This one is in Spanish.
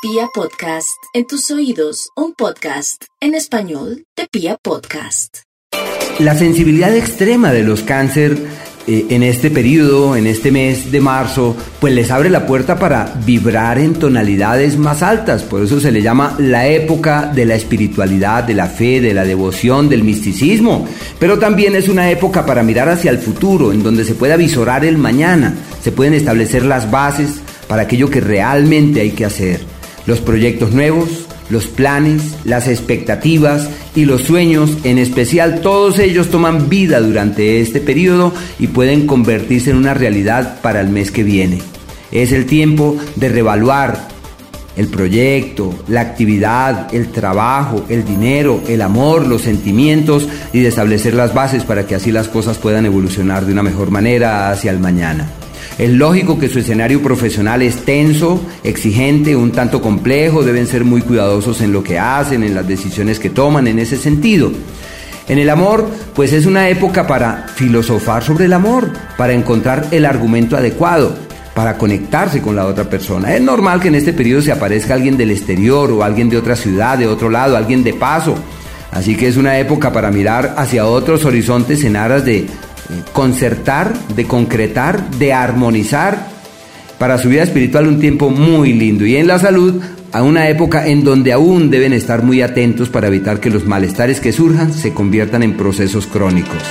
Pia Podcast, en tus oídos, un podcast en español de Pia Podcast. La sensibilidad extrema de los cáncer eh, en este periodo, en este mes de marzo, pues les abre la puerta para vibrar en tonalidades más altas. Por eso se le llama la época de la espiritualidad, de la fe, de la devoción, del misticismo. Pero también es una época para mirar hacia el futuro, en donde se pueda visorar el mañana, se pueden establecer las bases para aquello que realmente hay que hacer los proyectos nuevos, los planes, las expectativas y los sueños, en especial todos ellos toman vida durante este periodo y pueden convertirse en una realidad para el mes que viene. Es el tiempo de revaluar el proyecto, la actividad, el trabajo, el dinero, el amor, los sentimientos y de establecer las bases para que así las cosas puedan evolucionar de una mejor manera hacia el mañana. Es lógico que su escenario profesional es tenso, exigente, un tanto complejo, deben ser muy cuidadosos en lo que hacen, en las decisiones que toman en ese sentido. En el amor, pues es una época para filosofar sobre el amor, para encontrar el argumento adecuado, para conectarse con la otra persona. Es normal que en este periodo se aparezca alguien del exterior o alguien de otra ciudad, de otro lado, alguien de paso. Así que es una época para mirar hacia otros horizontes en aras de concertar, de concretar, de armonizar para su vida espiritual un tiempo muy lindo. Y en la salud, a una época en donde aún deben estar muy atentos para evitar que los malestares que surjan se conviertan en procesos crónicos.